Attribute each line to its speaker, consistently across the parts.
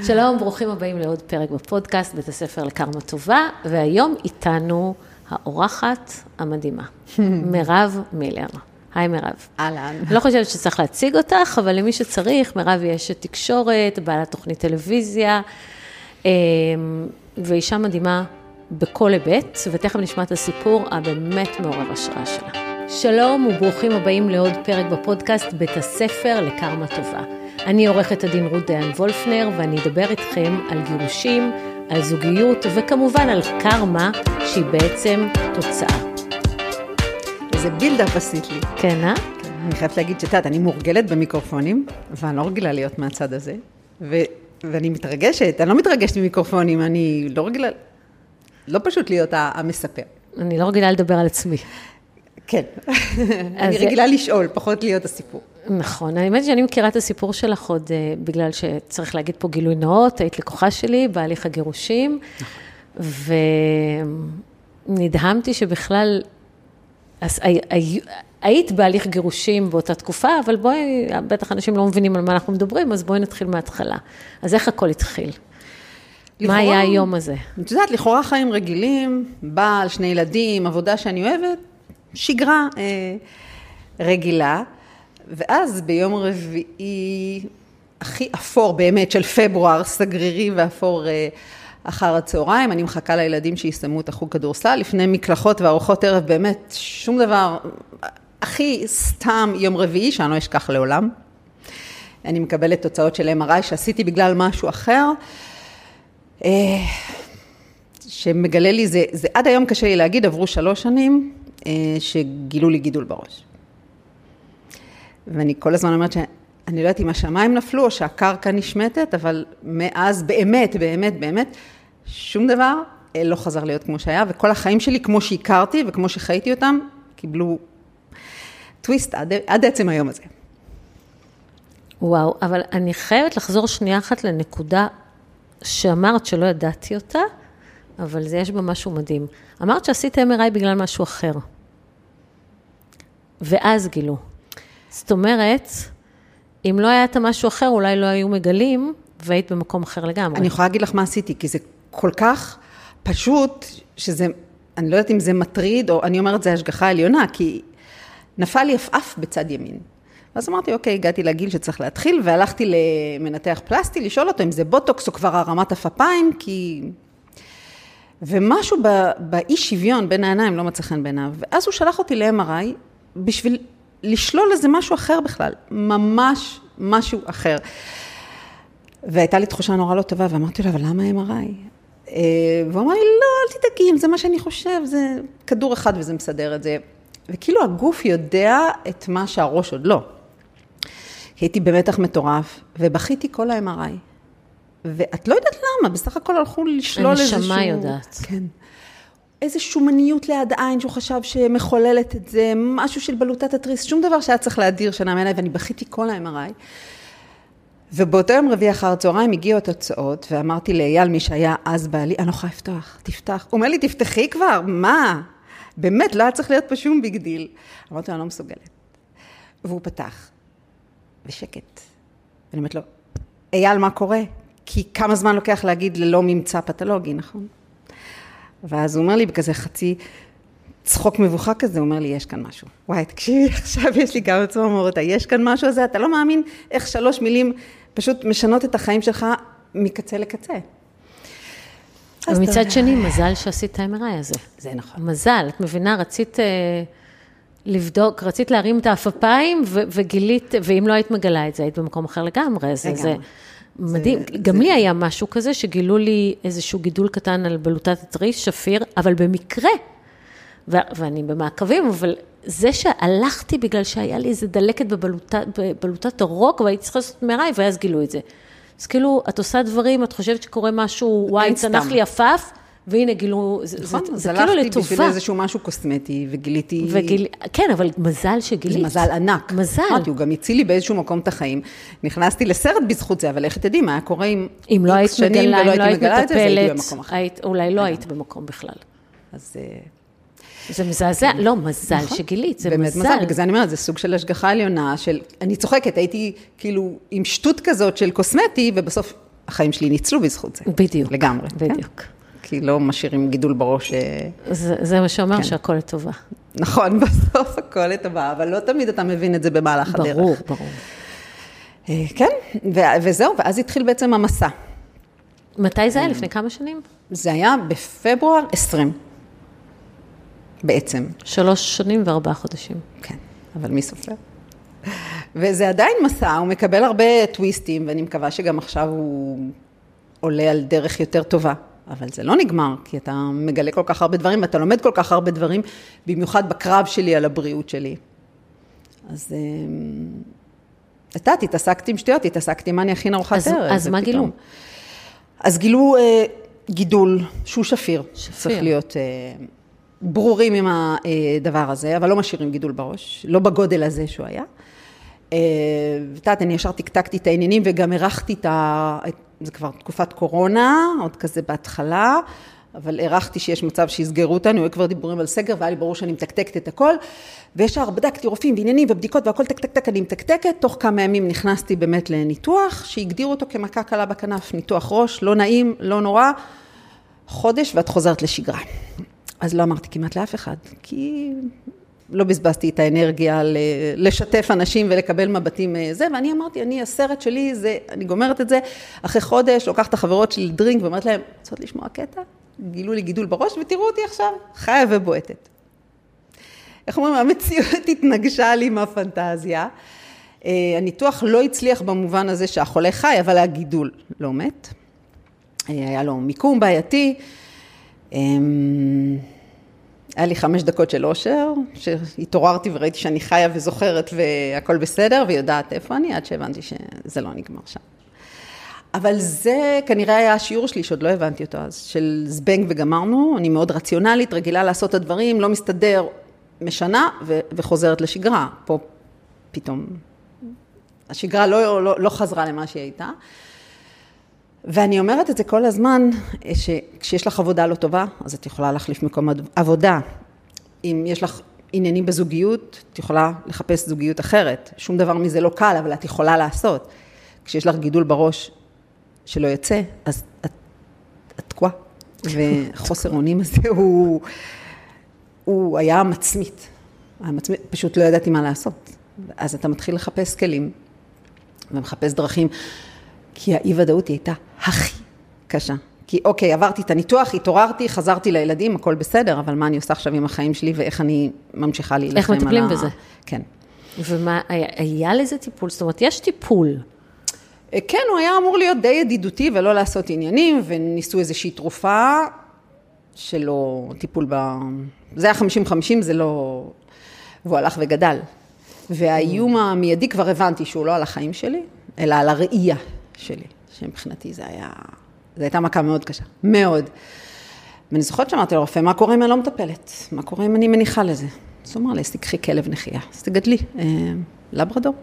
Speaker 1: שלום, ברוכים הבאים לעוד פרק בפודקאסט, בית הספר לקרמה טובה, והיום איתנו האורחת המדהימה, מירב מילר. היי מירב.
Speaker 2: אהלן.
Speaker 1: לא חושבת שצריך להציג אותך, אבל למי שצריך, מירב היא אשת תקשורת, בעלת תוכנית טלוויזיה, אמ, ואישה מדהימה בכל היבט, ותכף נשמע את הסיפור הבאמת מעורר השראה שלה. שלום וברוכים הבאים לעוד פרק בפודקאסט, בית הספר לקרמה טובה. אני עורכת הדין רות דיין וולפנר, ואני אדבר איתכם על גירושים, על זוגיות, וכמובן על קרמה, שהיא בעצם תוצאה.
Speaker 2: איזה בילדאפ עשית לי.
Speaker 1: כן, אה?
Speaker 2: כן, אני חייבת להגיד שאת יודעת, אני מורגלת במיקרופונים, ואני לא רגילה להיות מהצד הזה, ו- ואני מתרגשת, אני לא מתרגשת ממיקרופונים, אני לא רגילה, לא פשוט להיות המספר.
Speaker 1: אני לא רגילה לדבר על עצמי.
Speaker 2: כן, אני רגילה לשאול, פחות להיות הסיפור.
Speaker 1: נכון, האמת שאני מכירה את הסיפור שלך עוד uh, בגלל שצריך להגיד פה גילוי נאות, היית לקוחה שלי בהליך הגירושים, ונדהמתי שבכלל, אז, הי, הי, היית בהליך גירושים באותה תקופה, אבל בואי, בטח אנשים לא מבינים על מה אנחנו מדברים, אז בואי נתחיל מההתחלה. אז איך הכל התחיל? לכאורה, מה היה היום הזה?
Speaker 2: את יודעת, לכאורה חיים רגילים, בעל, שני ילדים, עבודה שאני אוהבת, שגרה אה, רגילה. ואז ביום רביעי הכי אפור באמת של פברואר, סגרירי ואפור אה, אחר הצהריים, אני מחכה לילדים שיסיימו את החוג כדורסל, לפני מקלחות וארוחות ערב, באמת שום דבר, הכי סתם יום רביעי שאני לא אשכח לעולם. אני מקבלת תוצאות של MRI שעשיתי בגלל משהו אחר. אה, שמגלה לי, זה, זה עד היום קשה לי להגיד, עברו שלוש שנים, שגילו לי גידול בראש. ואני כל הזמן אומרת שאני לא יודעת אם השמיים נפלו או שהקרקע נשמטת, אבל מאז באמת, באמת, באמת, שום דבר אה, לא חזר להיות כמו שהיה, וכל החיים שלי, כמו שהכרתי וכמו שחייתי אותם, קיבלו טוויסט עד, עד עצם היום הזה.
Speaker 1: וואו, אבל אני חייבת לחזור שנייה אחת לנקודה שאמרת שלא ידעתי אותה, אבל זה יש בה משהו מדהים. אמרת שעשית MRI בגלל משהו אחר. ואז גילו. זאת אומרת, אם לא היה את המשהו אחר, אולי לא היו מגלים, והיית במקום אחר לגמרי.
Speaker 2: אני יכולה להגיד לך מה עשיתי, כי זה כל כך פשוט, שזה, אני לא יודעת אם זה מטריד, או אני אומרת, זה השגחה עליונה, כי נפל לי עפעף בצד ימין. ואז אמרתי, אוקיי, הגעתי לגיל שצריך להתחיל, והלכתי למנתח פלסטי, לשאול אותו אם זה בוטוקס או כבר הרמת עפעפיים, כי... ומשהו באי שוויון בין העיניים לא מצא חן בעיניו. ואז הוא שלח אותי ל-MRI בשביל לשלול איזה משהו אחר בכלל, ממש משהו אחר. והייתה לי תחושה נורא לא טובה, ואמרתי לו, אבל למה MRI? אה, והוא אמר לי, לא, אל תדאגי, אם זה מה שאני חושב, זה כדור אחד וזה מסדר את זה. וכאילו הגוף יודע את מה שהראש עוד לא. הייתי במתח מטורף, ובכיתי כל ה-MRI. ואת לא יודעת למה, בסך הכל הלכו לשלול איזשהו...
Speaker 1: הנשמה יודעת.
Speaker 2: כן. איזה שומניות ליד עין שהוא חשב שמחוללת את זה, משהו של בלוטת התריס, שום דבר שהיה צריך להדיר שנה מעיניי, ואני בכיתי כל ה-MRI. ובאותו יום רביעי אחר הצהריים הגיעו התוצאות, ואמרתי לאייל, מי שהיה אז בעלי, אני לא יכולה לפתוח, תפתח. הוא אומר לי, תפתחי כבר, מה? באמת, לא היה צריך להיות פה שום big deal. אמרתי לו, אני לא מסוגלת. והוא פתח, ושקט. ואני אומרת לו, אייל, מה קורה? כי כמה זמן לוקח להגיד ללא ממצא פתולוגי, נכון? ואז הוא אומר לי בכזה חצי צחוק מבוכה כזה, הוא אומר לי, יש כאן משהו. וואי, תקשיבי, עכשיו יש לי כמה צמרמורת, יש כאן משהו הזה, אתה לא מאמין איך שלוש מילים פשוט משנות את החיים שלך מקצה לקצה.
Speaker 1: ומצד שני, מזל שעשית את ה-MRI הזה.
Speaker 2: זה נכון.
Speaker 1: מזל, את מבינה, רצית uh, לבדוק, רצית להרים את האפפיים וגילית, ואם לא היית מגלה את זה, היית במקום אחר לגמרי. זה, זה מדהים. זה, גם זה... לי היה משהו כזה, שגילו לי איזשהו גידול קטן על בלוטת התריס, שפיר, אבל במקרה, ו- ואני במעקבים, אבל זה שהלכתי בגלל שהיה לי איזה דלקת בבלוטת, בבלוטת הרוק, והייתי צריכה לעשות MRI, ואז גילו את זה. אז כאילו, את עושה דברים, את חושבת שקורה משהו, וואי, צנח לי עפף, והנה גילו, זה,
Speaker 2: נכון,
Speaker 1: זה, זה כאילו לטובה.
Speaker 2: אז הלכתי בשביל איזשהו משהו קוסמטי, וגיליתי...
Speaker 1: וגיל... כן, אבל מזל שגילית.
Speaker 2: זה מזל ענק.
Speaker 1: מזל.
Speaker 2: אמרתי, הוא גם הציל לי באיזשהו מקום את החיים. נכנסתי לסרט בזכות זה, אבל איך תדעי, מה היה קורה אם...
Speaker 1: אם לא היית מגלה, אם לא היית מטפלת, היית, אולי לא היית במקום בכלל.
Speaker 2: אז... אה,
Speaker 1: זה מזעזע, לא, מזל נכון, שגילית, זה
Speaker 2: באמת
Speaker 1: מזל.
Speaker 2: מזל, בגלל זה אני אומרת, זה סוג של השגחה עליונה, של, אני צוחקת, הייתי כאילו עם שטות כזאת של קוסמטי, ובסוף החיים שלי ניצלו בזכות זה.
Speaker 1: בדיוק.
Speaker 2: לגמרי.
Speaker 1: בדיוק.
Speaker 2: כן? כי לא משאירים גידול בראש. אה,
Speaker 1: זה, זה מה שאומר
Speaker 2: כן.
Speaker 1: שהכל לטובה.
Speaker 2: נכון, בסוף הכל לטובה, אבל לא תמיד אתה מבין את זה במהלך הדרך.
Speaker 1: ברור, ברור.
Speaker 2: אה, כן, ו- וזהו, ואז התחיל בעצם המסע.
Speaker 1: מתי זה היה? לפני כמה שנים?
Speaker 2: זה היה בפברואר 20, בעצם.
Speaker 1: שלוש שנים וארבעה חודשים.
Speaker 2: כן, אבל מי סופר? וזה עדיין מסע, הוא מקבל הרבה טוויסטים, ואני מקווה שגם עכשיו הוא עולה על דרך יותר טובה. אבל זה לא נגמר, כי אתה מגלה כל כך הרבה דברים, ואתה לומד כל כך הרבה דברים, במיוחד בקרב שלי על הבריאות שלי. אז אמ, את יודעת, התעסקתי עם שטויות, התעסקתי מה אני אכין ארוחת
Speaker 1: אז-
Speaker 2: ערב.
Speaker 1: אז מה גילו?
Speaker 2: אז גילו אה, גידול שהוא שפיר.
Speaker 1: שפיר.
Speaker 2: צריך להיות אה, ברורים עם הדבר הזה, אבל לא משאירים גידול בראש, לא בגודל הזה שהוא היה. אה, ואת יודעת, אני ישר טקטקתי את העניינים וגם הרחתי את ה... זה כבר תקופת קורונה, עוד כזה בהתחלה, אבל הערכתי שיש מצב שיסגרו אותנו, היו כבר דיבורים על סגר, והיה לי ברור שאני מתקתקת את הכל, וישר בדקתי רופאים ועניינים ובדיקות והכל טק, אני מתקתקת, תוך כמה ימים נכנסתי באמת לניתוח, שהגדירו אותו כמכה קלה בכנף, ניתוח ראש, לא נעים, לא נורא, חודש ואת חוזרת לשגרה. אז לא אמרתי כמעט לאף אחד, כי לא בזבזתי את האנרגיה לשתף אנשים ולקבל מבטים אה, זה, ואני אמרתי, אני, הסרט שלי זה, אני גומרת את זה, אחרי חודש, לוקחת את החברות שלי לדרינק ואומרת להם, רוצות לשמוע קטע? גילו לי גידול בראש ותראו אותי עכשיו, חיה ובועטת. איך אומרים, המציאות התנגשה לי עם הפנטזיה. אה, הניתוח לא הצליח במובן הזה שהחולה חי, אבל הגידול לא מת. אה, היה לו מיקום בעייתי. היה לי חמש דקות של אושר, שהתעוררתי וראיתי שאני חיה וזוכרת והכל בסדר, ויודעת איפה אני, עד שהבנתי שזה לא נגמר שם. אבל זה כנראה היה השיעור שלי, שעוד לא הבנתי אותו אז, של זבנג וגמרנו, אני מאוד רציונלית, רגילה לעשות את הדברים, לא מסתדר, משנה ו- וחוזרת לשגרה. פה פתאום, השגרה לא, לא, לא חזרה למה שהיא הייתה. ואני אומרת את זה כל הזמן, שכשיש לך עבודה לא טובה, אז את יכולה להחליף מקום עבודה. אם יש לך עניינים בזוגיות, את יכולה לחפש זוגיות אחרת. שום דבר מזה לא קל, אבל את יכולה לעשות. כשיש לך גידול בראש שלא יוצא, אז את, את תקועה. וחוסר אונים הזה הוא, הוא היה מצמית. המצמית. פשוט לא ידעתי מה לעשות. אז אתה מתחיל לחפש כלים, ומחפש דרכים. כי האי-ודאות היא הייתה הכי קשה. כי אוקיי, עברתי את הניתוח, התעוררתי, חזרתי לילדים, הכל בסדר, אבל מה אני עושה עכשיו עם החיים שלי ואיך אני ממשיכה להילחם
Speaker 1: איך מטפלים בזה?
Speaker 2: כן.
Speaker 1: ומה, היה, היה לזה טיפול? זאת אומרת, יש טיפול.
Speaker 2: אה, כן, הוא היה אמור להיות די ידידותי ולא לעשות עניינים, וניסו איזושהי תרופה שלא טיפול ב... זה היה 50-50, זה לא... והוא הלך וגדל. והאיום המיידי כבר הבנתי שהוא לא על החיים שלי, אלא על הראייה שלי, שמבחינתי זה היה... זו הייתה מכה מאוד קשה, מאוד. ואני זוכרת שאמרתי לרופא, מה קורה אם אני לא מטפלת? מה קורה אם אני מניחה לזה? אז הוא אמר לי, אז תקחי כלב נחייה, אז תגדלי, אה, לברדור,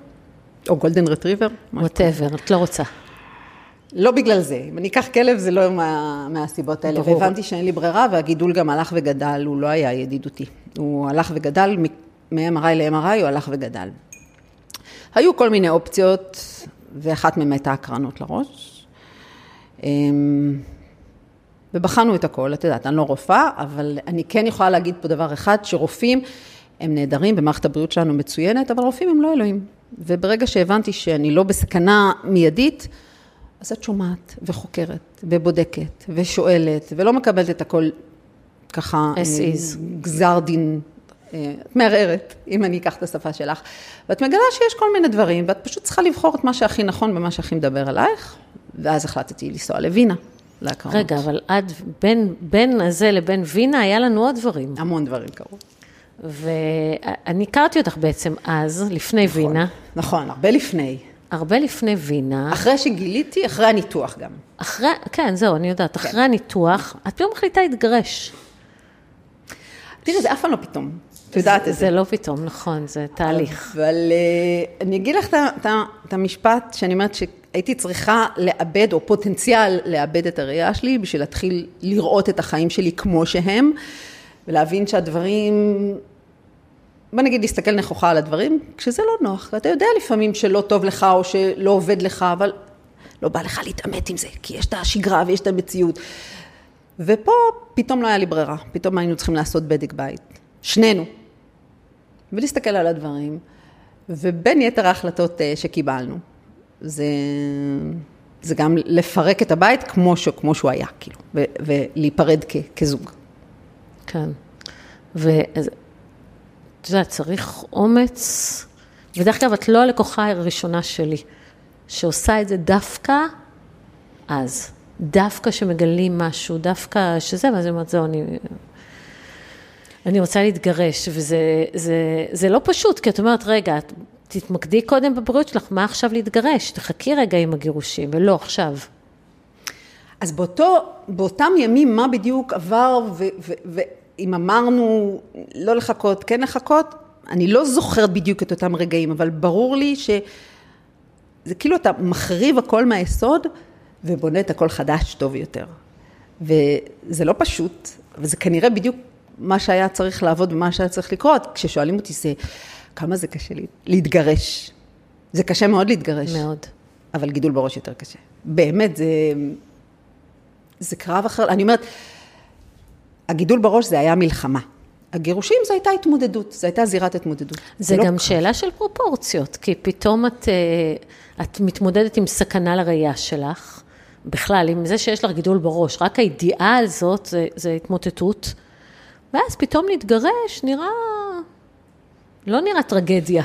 Speaker 2: או גולדן רטריבר.
Speaker 1: ווטאבר, את לא רוצה.
Speaker 2: לא בגלל זה, אם אני אקח כלב זה לא מה, מהסיבות האלה,
Speaker 1: ברור.
Speaker 2: והבנתי שאין לי ברירה והגידול גם הלך וגדל, הוא לא היה ידידותי, הוא הלך וגדל מ-MRI ל-MRI, הוא הלך וגדל. היו כל מיני אופציות, ואחת מהן הייתה הקרנות לראש. אמ, ובחנו את הכל, את יודעת, אני לא רופאה, אבל אני כן יכולה להגיד פה דבר אחד, שרופאים הם נהדרים, במערכת הבריאות שלנו מצוינת, אבל רופאים הם לא אלוהים. וברגע שהבנתי שאני לא בסכנה מיידית, אז את שומעת וחוקרת ובודקת ושואלת, ולא מקבלת את הכל ככה, אה. גזר דין, את מערערת, אם אני אקח את השפה שלך. ואת מגלה שיש כל מיני דברים, ואת פשוט צריכה לבחור את מה שהכי נכון ומה שהכי מדבר אלייך, ואז החלטתי לנסוע לווינה, להקרנות.
Speaker 1: רגע, אבל עד בין, בין הזה לבין וינה היה לנו עוד דברים.
Speaker 2: המון דברים קרו.
Speaker 1: ואני הכרתי אותך בעצם אז, לפני וינה,
Speaker 2: נכון, הרבה לפני.
Speaker 1: הרבה לפני וינה.
Speaker 2: אחרי שגיליתי, אחרי הניתוח גם.
Speaker 1: אחרי, כן, זהו, אני יודעת, אחרי הניתוח, את פתאום מחליטה להתגרש.
Speaker 2: תראי, זה אף פעם לא פתאום. את יודעת את זה.
Speaker 1: זה לא פתאום, נכון, זה תהליך.
Speaker 2: אבל אה, אני אגיד לך את המשפט שאני אומרת שהייתי צריכה לאבד, או פוטנציאל לאבד את הראייה שלי, בשביל להתחיל לראות את החיים שלי כמו שהם, ולהבין שהדברים, בוא נגיד להסתכל נכוחה על הדברים, כשזה לא נוח, ואתה יודע לפעמים שלא טוב לך, או שלא עובד לך, אבל לא בא לך להתעמת עם זה, כי יש את השגרה ויש את המציאות. ופה פתאום לא היה לי ברירה, פתאום היינו צריכים לעשות בדק בית. שנינו. ולהסתכל על הדברים, ובין יתר ההחלטות אה, שקיבלנו, זה, זה גם לפרק את הבית כמו, ש, כמו שהוא היה, כאילו, ו, ולהיפרד כ, כזוג.
Speaker 1: כן. ואת יודעת, צריך אומץ, ודרך אגב, את לא הלקוחה הראשונה שלי, שעושה את זה דווקא אז. דווקא שמגלים משהו, דווקא שזה, ואז היא אומרת, זהו, אני... אני רוצה להתגרש, וזה זה, זה לא פשוט, כי את אומרת, רגע, תתמקדי קודם בבריאות שלך, מה עכשיו להתגרש? תחכי רגע עם הגירושים, ולא עכשיו.
Speaker 2: אז באותו, באותם ימים, מה בדיוק עבר, ואם אמרנו לא לחכות, כן לחכות, אני לא זוכרת בדיוק את אותם רגעים, אבל ברור לי שזה כאילו אתה מחריב הכל מהיסוד, ובונה את הכל חדש טוב יותר. וזה לא פשוט, וזה כנראה בדיוק מה שהיה צריך לעבוד ומה שהיה צריך לקרות. כששואלים אותי, זה, כמה זה קשה לי להתגרש. זה קשה מאוד להתגרש.
Speaker 1: מאוד.
Speaker 2: אבל גידול בראש יותר קשה. באמת, זה, זה קרב אחר, אני אומרת, הגידול בראש זה היה מלחמה. הגירושים זו הייתה התמודדות, זו הייתה זירת התמודדות.
Speaker 1: זה, לא גם לא שאלה של פרופורציות, כי פתאום את, אה, את מתמודדת עם סכנה לראייה שלך, בכלל, עם זה שיש לך גידול בראש, רק הידיעה הזאת זה, זה התמוטטות, ואז פתאום להתגרש נראה, לא נראה טרגדיה.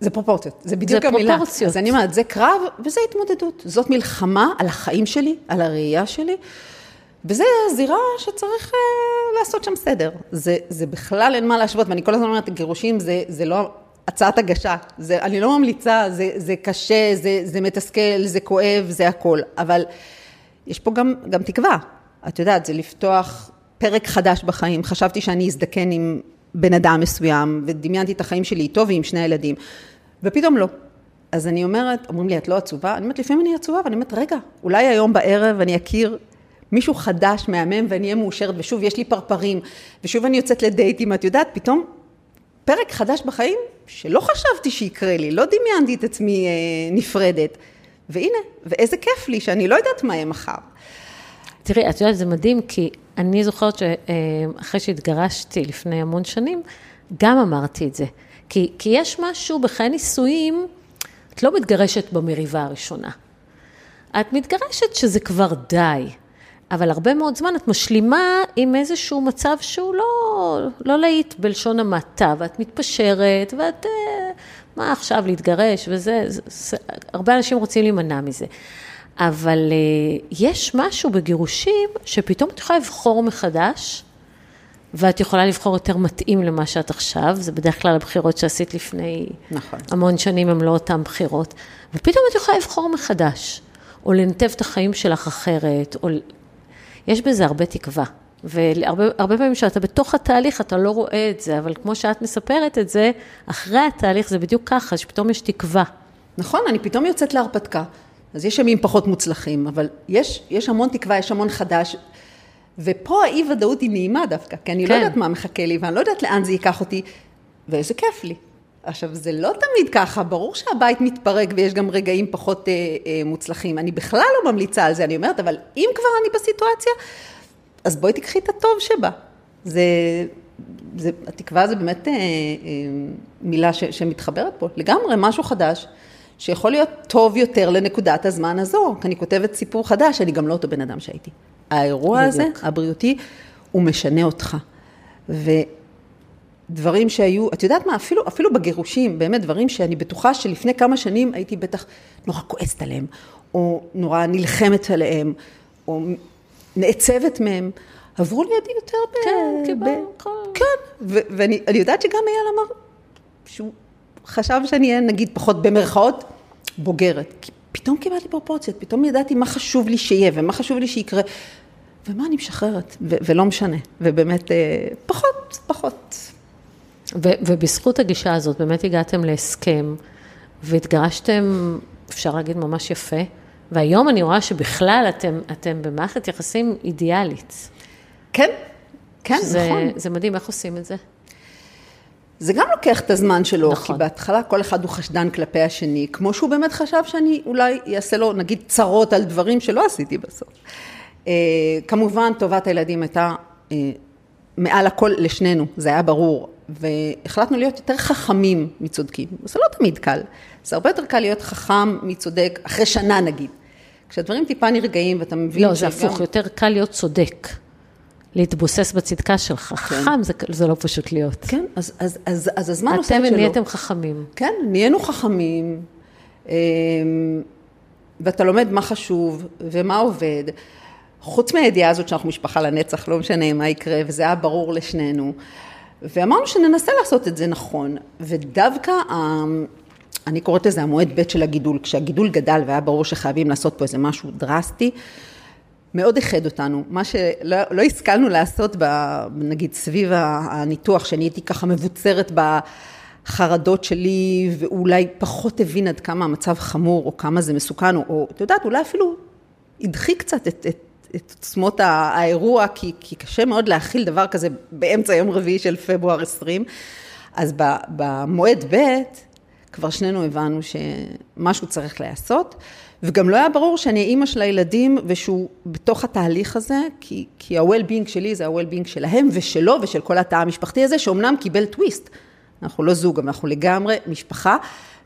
Speaker 2: זה פרופורציות, זה בדיוק
Speaker 1: זה
Speaker 2: המילה.
Speaker 1: פרופורציות.
Speaker 2: אז אני אומרת, זה קרב וזה התמודדות. זאת מלחמה על החיים שלי, על הראייה שלי, וזה זירה שצריך uh, לעשות שם סדר. זה, זה בכלל אין מה להשוות, ואני כל הזמן אומרת, גירושים זה, זה לא הצעת הגשה. זה, אני לא ממליצה, זה, זה קשה, זה, זה מתסכל, זה כואב, זה הכל. אבל יש פה גם, גם תקווה. את יודעת, זה לפתוח פרק חדש בחיים. חשבתי שאני אזדקן עם בן אדם מסוים, ודמיינתי את החיים שלי איתו ועם שני ילדים, ופתאום לא. אז אני אומרת, אומרים לי, את לא עצובה? אני אומרת, לפעמים אני עצובה, ואני אומרת, רגע, אולי היום בערב אני אכיר מישהו חדש, מהמם, ואני אהיה מאושרת, ושוב, יש לי פרפרים, ושוב אני יוצאת לדייטים, את יודעת, פתאום פרק חדש בחיים שלא חשבתי שיקרה לי, לא דמיינתי את עצמי אה, נפרדת. והנה, ואיזה כיף לי שאני לא יודעת מה יהיה מחר.
Speaker 1: תראי, את יודעת, זה מדהים, כי אני זוכרת שאחרי שהתגרשתי לפני המון שנים, גם אמרתי את זה. כי, כי יש משהו בחיי נישואים, את לא מתגרשת במריבה הראשונה. את מתגרשת שזה כבר די. אבל הרבה מאוד זמן את משלימה עם איזשהו מצב שהוא לא, לא להיט בלשון המעטה, ואת מתפשרת, ואת, אה, מה עכשיו להתגרש וזה, זה, זה, הרבה אנשים רוצים להימנע מזה. אבל אה, יש משהו בגירושים שפתאום את יכולה לבחור מחדש, ואת יכולה לבחור יותר מתאים למה שאת עכשיו, זה בדרך כלל הבחירות שעשית לפני
Speaker 2: נכון.
Speaker 1: המון שנים, הן לא אותן בחירות, ופתאום את יכולה לבחור מחדש, או לנתב את החיים שלך אחרת, או יש בזה הרבה תקווה. והרבה פעמים כשאתה בתוך התהליך, אתה לא רואה את זה, אבל כמו שאת מספרת את זה, אחרי התהליך זה בדיוק ככה, שפתאום יש תקווה.
Speaker 2: נכון, אני פתאום יוצאת להרפתקה. אז יש ימים פחות מוצלחים, אבל יש, יש המון תקווה, יש המון חדש. ופה האי-ודאות היא נעימה דווקא, כי אני לא כן. לא יודעת מה מחכה לי, ואני לא יודעת לאן זה ייקח אותי, ואיזה כיף לי. עכשיו, זה לא תמיד ככה, ברור שהבית מתפרק ויש גם רגעים פחות אה, אה, מוצלחים. אני בכלל לא ממליצה על זה, אני אומרת, אבל אם כבר אני בסיטואציה, אז בואי תקחי את הטוב שבה. זה, זה, התקווה זה באמת אה, אה, מילה ש, שמתחברת פה, לגמרי, משהו חדש, שיכול להיות טוב יותר לנקודת הזמן הזו. כי אני כותבת סיפור חדש, אני גם לא אותו בן אדם שהייתי. האירוע בדיוק. הזה, הבריאותי, הוא משנה אותך. ו... דברים שהיו, את יודעת מה, אפילו, אפילו בגירושים, באמת דברים שאני בטוחה שלפני כמה שנים הייתי בטח נורא כועסת עליהם, או נורא נלחמת עליהם, או נעצבת מהם, עברו לידי יותר ב...
Speaker 1: כן, קיבלנו.
Speaker 2: כן, ואני יודעת שגם אייל אמר שהוא חשב שאני אהיה, נגיד, פחות במרכאות, בוגרת. כי פתאום קיבלתי פרופורציות, פתאום ידעתי מה חשוב לי שיהיה ומה חשוב לי שיקרה. ומה אני משחררת, ולא משנה, ובאמת, אה, פחות, פחות.
Speaker 1: ו- ובזכות הגישה הזאת באמת הגעתם להסכם והתגרשתם, אפשר להגיד, ממש יפה. והיום אני רואה שבכלל אתם, אתם במערכת יחסים אידיאלית.
Speaker 2: כן, כן,
Speaker 1: שזה,
Speaker 2: נכון.
Speaker 1: זה מדהים, איך עושים את זה?
Speaker 2: זה גם לוקח את הזמן שלו,
Speaker 1: נכון.
Speaker 2: כי בהתחלה כל אחד הוא חשדן כלפי השני, כמו שהוא באמת חשב שאני אולי אעשה לו, נגיד, צרות על דברים שלא עשיתי בסוף. אה, כמובן, טובת הילדים הייתה אה, מעל הכל לשנינו, זה היה ברור, והחלטנו להיות יותר חכמים מצודקים. זה לא תמיד קל, זה הרבה יותר קל להיות חכם מצודק אחרי שנה נגיד. כשהדברים טיפה נרגעים ואתה מבין
Speaker 1: לא, זה הפוך, יותר קל להיות צודק. להתבוסס בצדקה שלך.
Speaker 2: כן.
Speaker 1: חכם זה, זה לא פשוט להיות.
Speaker 2: כן, אז, אז, אז, אז הזמן עושה את
Speaker 1: אתם
Speaker 2: שלו.
Speaker 1: נהייתם חכמים.
Speaker 2: כן, נהיינו חכמים, אמ, ואתה לומד מה חשוב ומה עובד. חוץ מהידיעה הזאת שאנחנו משפחה לנצח, לא משנה מה יקרה, וזה היה ברור לשנינו. ואמרנו שננסה לעשות את זה נכון. ודווקא, ה- אני קוראת לזה המועד ב' של הגידול, כשהגידול גדל והיה ברור שחייבים לעשות פה איזה משהו דרסטי, מאוד איחד אותנו. מה שלא לא השכלנו לעשות, ב, נגיד, סביב הניתוח, שאני הייתי ככה מבוצרת בחרדות שלי, ואולי פחות הבין עד כמה המצב חמור, או כמה זה מסוכן, או, את יודעת, אולי אפילו הדחיק קצת את, את, את עוצמות האירוע, כי, כי קשה מאוד להכיל דבר כזה באמצע יום רביעי של פברואר 20. אז במועד ב', כבר שנינו הבנו שמשהו צריך להיעשות, וגם לא היה ברור שאני אימא של הילדים ושהוא בתוך התהליך הזה, כי, כי ה-well-being שלי זה ה-well-being שלהם ושלו ושל כל התא המשפחתי הזה, שאומנם קיבל טוויסט. אנחנו לא זוג, אנחנו לגמרי משפחה,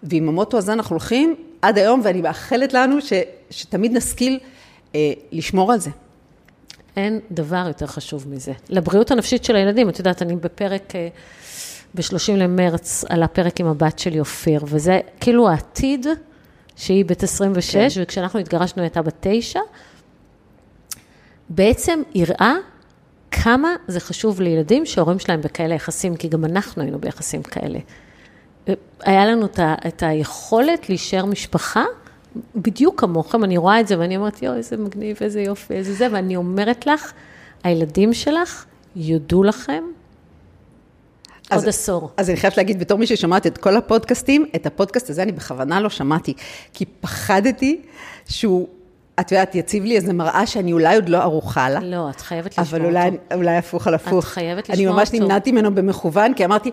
Speaker 2: ועם המוטו הזה אנחנו הולכים עד היום, ואני מאחלת לנו ש, שתמיד נשכיל אה, לשמור על זה.
Speaker 1: אין דבר יותר חשוב מזה. לבריאות הנפשית של הילדים, את יודעת, אני בפרק, ב-30 למרץ, על הפרק עם הבת שלי, אופיר, וזה כאילו העתיד, שהיא בת 26, כן. וכשאנחנו התגרשנו היא הייתה בת 9, בעצם הראה כמה זה חשוב לילדים שההורים שלהם בכאלה יחסים, כי גם אנחנו היינו ביחסים כאלה. היה לנו את, ה, את היכולת להישאר משפחה, בדיוק כמוכם, אני רואה את זה ואני אומרת, יואו, איזה מגניב, איזה יופי, איזה זה, ואני אומרת לך, הילדים שלך יודו לכם
Speaker 2: אז,
Speaker 1: עוד עשור.
Speaker 2: אז אני חייבת להגיד, בתור מי ששומעת את כל הפודקאסטים, את הפודקאסט הזה אני בכוונה לא שמעתי, כי פחדתי שהוא, את יודעת, יציב לי איזו מראה שאני אולי עוד לא ערוכה לה.
Speaker 1: לא, את חייבת לשמוע
Speaker 2: אבל אולי,
Speaker 1: אותו.
Speaker 2: אולי הפוך על הפוך.
Speaker 1: את חייבת לשמוע
Speaker 2: אני ממש
Speaker 1: אותו.
Speaker 2: נמנעתי ממנו במכוון, כי אמרתי,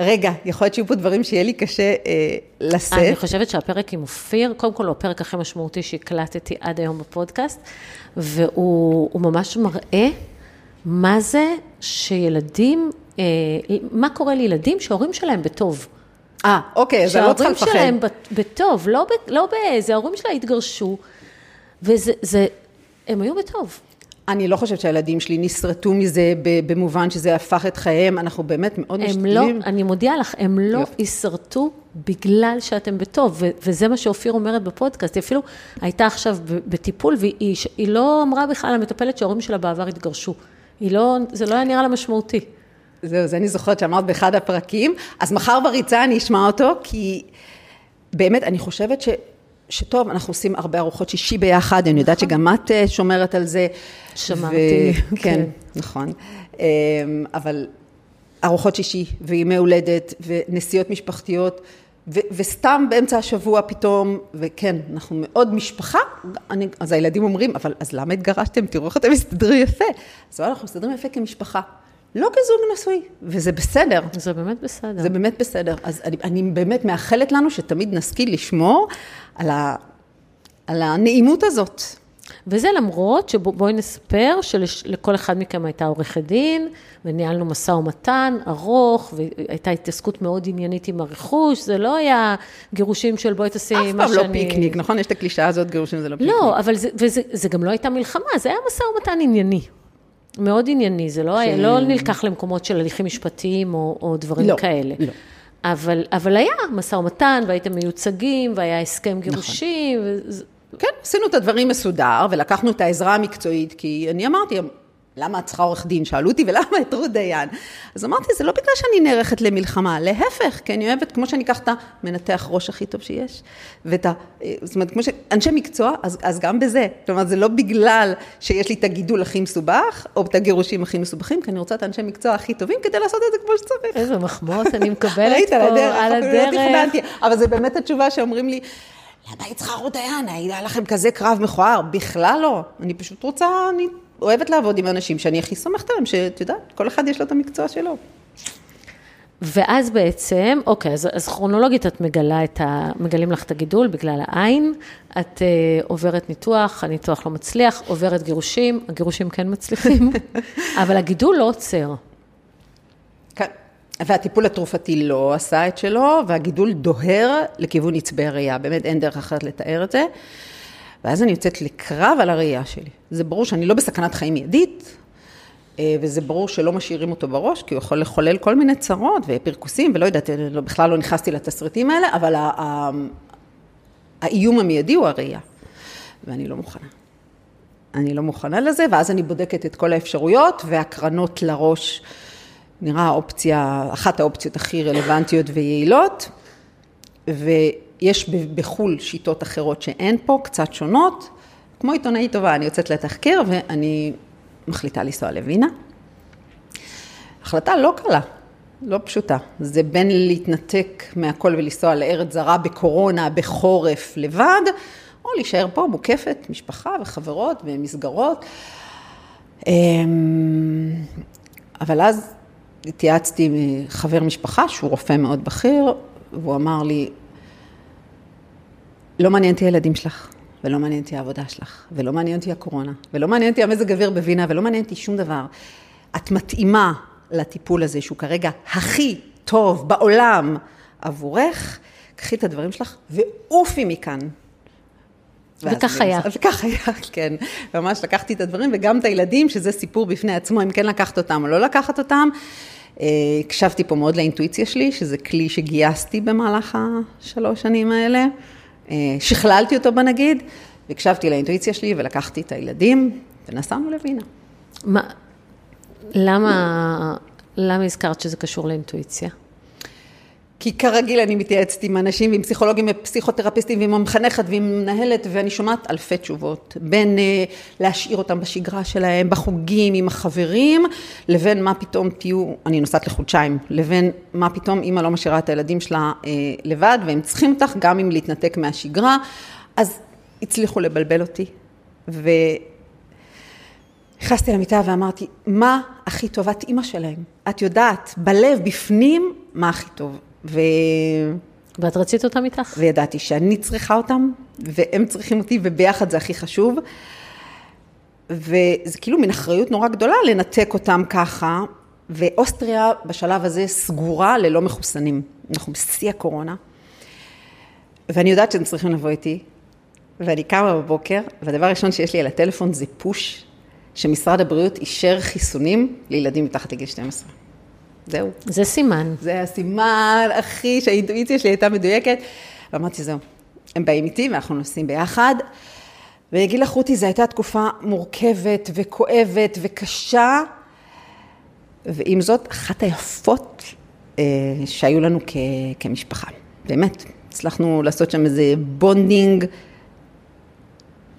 Speaker 2: רגע, יכול להיות שיהיו פה דברים שיהיה לי קשה אה, לשאת.
Speaker 1: אני חושבת שהפרק עם אופיר, קודם כל הוא הפרק הכי משמעותי שהקלטתי עד היום בפודקאסט, והוא ממש מראה מה זה שילדים, מה קורה לילדים שההורים שלהם בטוב.
Speaker 2: אה, אוקיי, אז אני לא צריכה
Speaker 1: שההורים
Speaker 2: לפחד.
Speaker 1: שלהם בת- בטוב, לא, ב- לא באיזה, ההורים שלה התגרשו, וזה, זה, הם היו בטוב.
Speaker 2: אני לא חושבת שהילדים שלי נסרטו מזה במובן שזה הפך את חייהם, אנחנו באמת מאוד
Speaker 1: הם
Speaker 2: משתדלים.
Speaker 1: לא, אני מודיעה לך, הם לא. יישרטו בגלל שאתם בטוב, ו- וזה מה שאופיר אומרת בפודקאסט. היא אפילו הייתה עכשיו בטיפול, והיא היא לא אמרה בכלל למטפלת שההורים שלה בעבר התגרשו. היא לא, זה לא היה נראה לה משמעותי.
Speaker 2: זהו, זה אני זוכרת שאמרת באחד הפרקים, אז מחר בריצה אני אשמע אותו, כי באמת, אני חושבת ש... שטוב, אנחנו עושים הרבה ארוחות שישי ביחד, אני יודעת שגם את אה, שומרת על זה.
Speaker 1: שמרתי,
Speaker 2: ו-
Speaker 1: כן.
Speaker 2: כן, נכון. אמ, אבל ארוחות שישי, וימי הולדת, ונסיעות משפחתיות, ו- וסתם באמצע השבוע פתאום, וכן, אנחנו מאוד משפחה, אני, אז הילדים אומרים, אבל אז למה התגרשתם? תראו איך אתם מסתדרים יפה. אז אנחנו מסתדרים יפה כמשפחה. לא כזוג נשוי, וזה בסדר.
Speaker 1: זה באמת בסדר.
Speaker 2: זה באמת בסדר. אז אני, אני באמת מאחלת לנו שתמיד נשכיל לשמור על, ה, על הנעימות הזאת.
Speaker 1: וזה למרות שבואי נספר שלכל אחד מכם הייתה עורכת דין, וניהלנו משא ומתן ארוך, והייתה התעסקות מאוד עניינית עם הרכוש, זה לא היה גירושים של בואי תעשי
Speaker 2: אף
Speaker 1: מה
Speaker 2: פעם
Speaker 1: שאני...
Speaker 2: לא פיקניק, נכון? יש את הקלישאה הזאת, גירושים זה לא פיקניק.
Speaker 1: לא, אבל זה, וזה, זה גם לא הייתה מלחמה, זה היה משא ומתן ענייני. מאוד ענייני, זה לא, היה, לא נלקח למקומות של הליכים משפטיים או, או דברים
Speaker 2: לא,
Speaker 1: כאלה.
Speaker 2: לא.
Speaker 1: אבל, אבל היה משא ומתן, והייתם מיוצגים, והיה הסכם
Speaker 2: נכון.
Speaker 1: גירושים, וזה,
Speaker 2: כן, עשינו את הדברים מסודר, ולקחנו את העזרה המקצועית, כי אני אמרתי, למה את צריכה עורך דין? שאלו אותי, ולמה את רות דיין? אז אמרתי, זה לא בגלל שאני נערכת למלחמה, להפך, כי אני אוהבת, כמו שאני אקח את המנתח ראש הכי טוב שיש, ואת ה... זאת אומרת, כמו שאנשי מקצוע, אז, אז גם בזה. כלומר, זה לא בגלל שיש לי את הגידול הכי מסובך, או את הגירושים הכי מסובכים, כי אני רוצה את האנשי מקצוע הכי טובים כדי לעשות את זה כמו שצריך.
Speaker 1: איזה מחמאות אני מקבלת
Speaker 2: ראית,
Speaker 1: פה,
Speaker 2: על הדרך,
Speaker 1: על
Speaker 2: לא
Speaker 1: הדרך.
Speaker 2: תכננתי, אבל זה באמת התשובה שאומרים לי, למה היית צריכה רות דיין? היה לכם כזה קרב מכוער? בכלל לא. אני פשוט רוצה, אני אוהבת לעבוד עם אנשים שאני הכי סומכת עליהם, שאת יודעת, כל אחד יש לו את המקצוע שלו.
Speaker 1: ואז בעצם, אוקיי, אז, אז כרונולוגית את מגלה את ה... מגלים לך את הגידול בגלל העין, את uh, עוברת ניתוח, הניתוח לא מצליח, עוברת גירושים, הגירושים כן מצליחים, אבל הגידול לא עוצר.
Speaker 2: כן, והטיפול התרופתי לא עשה את שלו, והגידול דוהר לכיוון עצבי הראייה, באמת אין דרך אחרת לתאר את זה. ואז אני יוצאת לקרב על הראייה שלי. זה ברור שאני לא בסכנת חיים מיידית, אה, וזה ברור שלא משאירים אותו בראש, כי הוא יכול לחולל כל מיני צרות ופרכוסים, ולא יודעת, לא, בכלל לא נכנסתי לתסריטים האלה, אבל האיום המיידי הוא הראייה, ואני לא מוכנה. אני לא מוכנה לזה, ואז אני בודקת את כל האפשרויות, והקרנות לראש נראה האופציה, אחת האופציות הכי רלוונטיות ויעילות, ויש בחו"ל שיטות אחרות שאין פה, קצת שונות. כמו עיתונאית טובה, אני יוצאת לתחקיר ואני מחליטה לנסוע לווינה. החלטה לא קלה, לא פשוטה. זה בין להתנתק מהכל ולנסוע לארץ זרה בקורונה, בחורף, לבד, או להישאר פה מוקפת, משפחה וחברות ומסגרות. אמ, אבל אז התייעצתי עם חבר משפחה, שהוא רופא מאוד בכיר, והוא אמר לי, לא מעניין אותי הילדים שלך. ולא מעניין אותי העבודה שלך, ולא מעניין אותי הקורונה, ולא מעניין אותי המזג אוויר בווינה, ולא מעניין אותי שום דבר. את מתאימה לטיפול הזה, שהוא כרגע הכי טוב בעולם עבורך, קחי את הדברים שלך ועופי מכאן.
Speaker 1: וכך היה.
Speaker 2: וכך היה, כן. ממש לקחתי את הדברים וגם את הילדים, שזה סיפור בפני עצמו, אם כן לקחת אותם או לא לקחת אותם. אה, הקשבתי פה מאוד לאינטואיציה שלי, שזה כלי שגייסתי במהלך השלוש שנים האלה. אה, שכללתי אותו בנגיד, והקשבתי לאינטואיציה שלי ולקחתי את הילדים ונסענו לווינה.
Speaker 1: מה, למה, למה הזכרת שזה קשור לאינטואיציה?
Speaker 2: כי כרגיל אני מתייעצת עם אנשים ועם פסיכולוגים ופסיכותרפיסטים ועם המחנכת ועם מנהלת ואני שומעת אלפי תשובות בין uh, להשאיר אותם בשגרה שלהם, בחוגים, עם החברים, לבין מה פתאום תהיו, אני נוסעת לחודשיים, לבין מה פתאום אימא לא משאירה את הילדים שלה uh, לבד והם צריכים אותך גם אם להתנתק מהשגרה, אז הצליחו לבלבל אותי. נכנסתי למיטה ואמרתי, מה הכי טובת אימא שלהם? את יודעת, בלב, בפנים, מה הכי טוב. ו...
Speaker 1: ואת רצית אותם איתך?
Speaker 2: וידעתי שאני צריכה אותם, והם צריכים אותי, וביחד זה הכי חשוב. וזה כאילו מין אחריות נורא גדולה לנתק אותם ככה, ואוסטריה בשלב הזה סגורה ללא מחוסנים. אנחנו בשיא הקורונה, ואני יודעת שהם צריכים לבוא איתי, ואני קמה בבוקר, והדבר הראשון שיש לי על הטלפון זה פוש, שמשרד הבריאות אישר חיסונים לילדים מתחת לגיל 12. זהו.
Speaker 1: זה סימן.
Speaker 2: זה הסימן הכי, שהאינטואיציה שלי הייתה מדויקת. ואמרתי, זהו, הם באים איתי ואנחנו נוסעים ביחד. ואני אגיד לך, רותי, זו הייתה תקופה מורכבת וכואבת וקשה, ועם זאת, אחת היפות אה, שהיו לנו כ, כמשפחה. באמת, הצלחנו לעשות שם איזה bonding.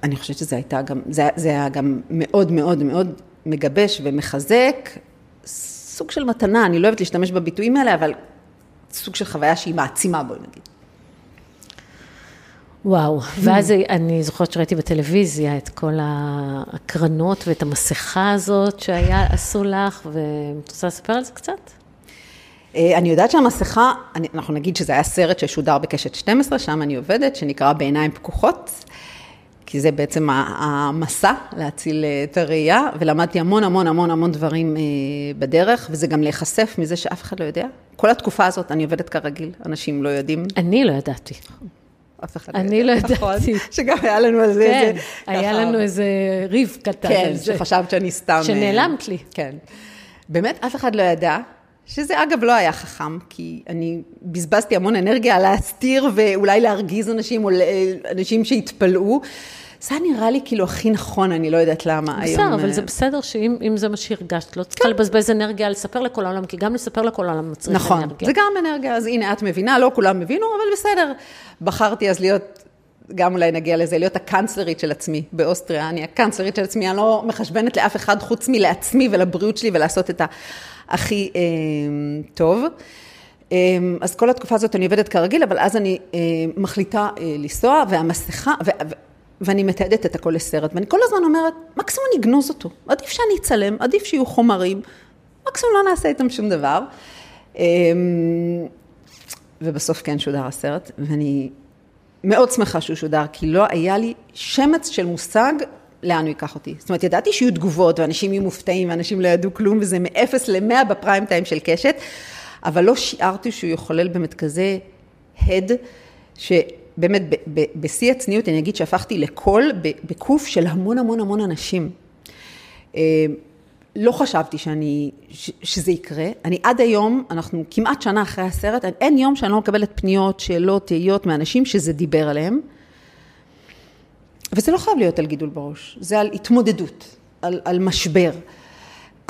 Speaker 2: אני חושבת שזה הייתה גם, זה, זה היה גם מאוד מאוד מאוד מגבש ומחזק. סוג של מתנה, אני לא אוהבת להשתמש בביטויים האלה, אבל סוג של חוויה שהיא מעצימה, בואי נגיד.
Speaker 1: וואו, ואז אני זוכרת שראיתי בטלוויזיה את כל ההקרנות ואת המסכה הזאת שהיה, עשו לך, ואת רוצה לספר על זה קצת?
Speaker 2: אה, אני יודעת שהמסכה, אנחנו נגיד שזה היה סרט ששודר בקשת 12, שם אני עובדת, שנקרא בעיניים פקוחות. כי זה בעצם המסע להציל אה, את הראייה, ולמדתי המון המון המון המון דברים אה, בדרך, וזה גם להיחשף מזה שאף אחד לא יודע. כל התקופה הזאת אני עובדת כרגיל, אנשים לא יודעים.
Speaker 1: אני לא ידעתי.
Speaker 2: אף אחד
Speaker 1: לא. אני לא ידעתי.
Speaker 2: שגם היה לנו על זה
Speaker 1: כן, איזה... היה לנו איזה ריב קטן
Speaker 2: כן, שחשבת שאני סתם... אה,
Speaker 1: שנעלמת לי.
Speaker 2: כן. באמת, אף אחד לא ידע. שזה אגב לא היה חכם, כי אני בזבזתי המון אנרגיה להסתיר ואולי להרגיז אנשים או אנשים שהתפלאו. זה היה נראה לי כאילו הכי נכון, אני לא יודעת למה
Speaker 1: בסדר, היום. בסדר, אבל זה בסדר שאם זה מה שהרגשת, לא צריכה כן. לבזבז אנרגיה לספר לכל העולם, כי גם לספר לכל העולם מצריך
Speaker 2: נכון, אנרגיה. נכון, זה גם אנרגיה, אז הנה, את מבינה, לא כולם הבינו, אבל בסדר. בחרתי אז להיות, גם אולי נגיע לזה, להיות הקאנצלרית של עצמי באוסטריה. אני הקאנצלרית של עצמי, אני לא מחשבנת לאף אחד חוץ מלעצמי ולבריאות שלי ולעשות את הכי אה, טוב. אה, אז כל התקופה הזאת אני עובדת כרגיל, אבל אז אני אה, מחליטה אה, לנסוע, והמסכה, ו, ואני מתעדת את הכל לסרט, ואני כל הזמן אומרת, מקסימום אני אגנוז אותו, עדיף שאני אצלם, עדיף שיהיו חומרים, מקסימום לא נעשה איתם שום דבר. אמ, ובסוף כן שודר הסרט, ואני מאוד שמחה שהוא שודר, כי לא היה לי שמץ של מושג לאן הוא ייקח אותי. זאת אומרת, ידעתי שיהיו תגובות, ואנשים יהיו מופתעים, ואנשים לא ידעו כלום, וזה מ-0 ל-100 בפריים טיים של קשת, אבל לא שיערתי שהוא יחולל באמת כזה הד, שבאמת, בשיא הצניעות, אני אגיד שהפכתי לקול בקוף של המון המון המון אנשים. אה, לא חשבתי שאני, ש, שזה יקרה. אני עד היום, אנחנו כמעט שנה אחרי הסרט, אין יום שאני לא מקבלת פניות, שאלות, תהיות מאנשים שזה דיבר עליהם. וזה לא חייב להיות על גידול בראש, זה על התמודדות, על, על משבר.